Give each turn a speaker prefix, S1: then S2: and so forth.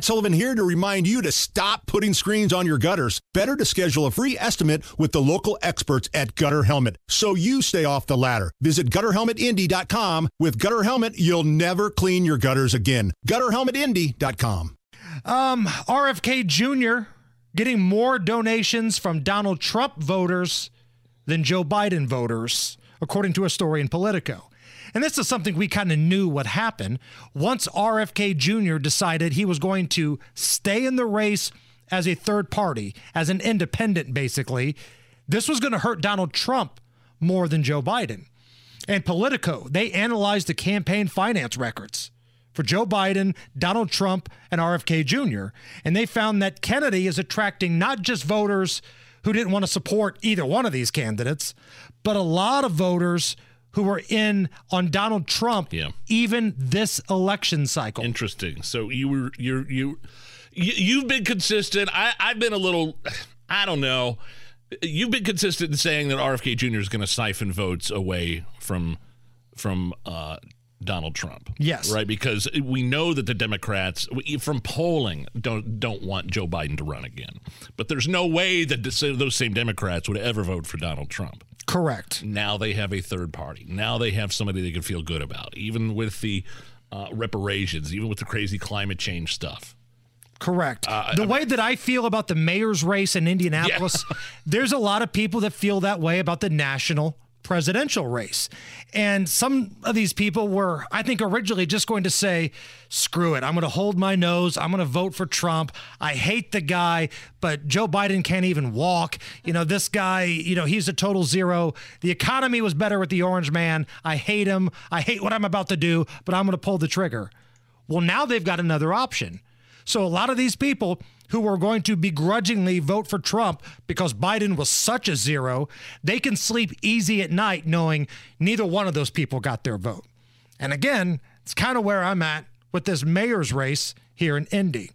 S1: Matt Sullivan here to remind you to stop putting screens on your gutters. Better to schedule a free estimate with the local experts at Gutter Helmet so you stay off the ladder. Visit gutterhelmetindy.com. With Gutter Helmet, you'll never clean your gutters again. Gutterhelmetindy.com.
S2: Um, RFK Jr. getting more donations from Donald Trump voters than Joe Biden voters, according to a story in Politico. And this is something we kind of knew would happen once RFK Jr. decided he was going to stay in the race as a third party, as an independent, basically. This was going to hurt Donald Trump more than Joe Biden. And Politico, they analyzed the campaign finance records for Joe Biden, Donald Trump, and RFK Jr. And they found that Kennedy is attracting not just voters who didn't want to support either one of these candidates, but a lot of voters who were in on Donald Trump
S3: Yeah.
S2: even this election cycle.
S3: Interesting. So you were you're you, you you've been consistent. I I've been a little I don't know. You've been consistent in saying that RFK Jr. is going to siphon votes away from from uh, Donald Trump.
S2: Yes.
S3: right. Because we know that the Democrats, from polling, don't don't want Joe Biden to run again. But there's no way that those same Democrats would ever vote for Donald Trump.
S2: Correct.
S3: Now they have a third party. Now they have somebody they can feel good about, even with the uh, reparations, even with the crazy climate change stuff.
S2: Correct. the way that I feel about the mayor's race in Indianapolis, there's a lot of people that feel that way about the national presidential race. And some of these people were, I think, originally just going to say, screw it. I'm going to hold my nose. I'm going to vote for Trump. I hate the guy, but Joe Biden can't even walk. You know, this guy, you know, he's a total zero. The economy was better with the orange man. I hate him. I hate what I'm about to do, but I'm going to pull the trigger. Well, now they've got another option. So a lot of these people who were going to begrudgingly vote for Trump because Biden was such a zero, they can sleep easy at night knowing neither one of those people got their vote. And again, it's kind of where I'm at with this mayor's race here in Indy.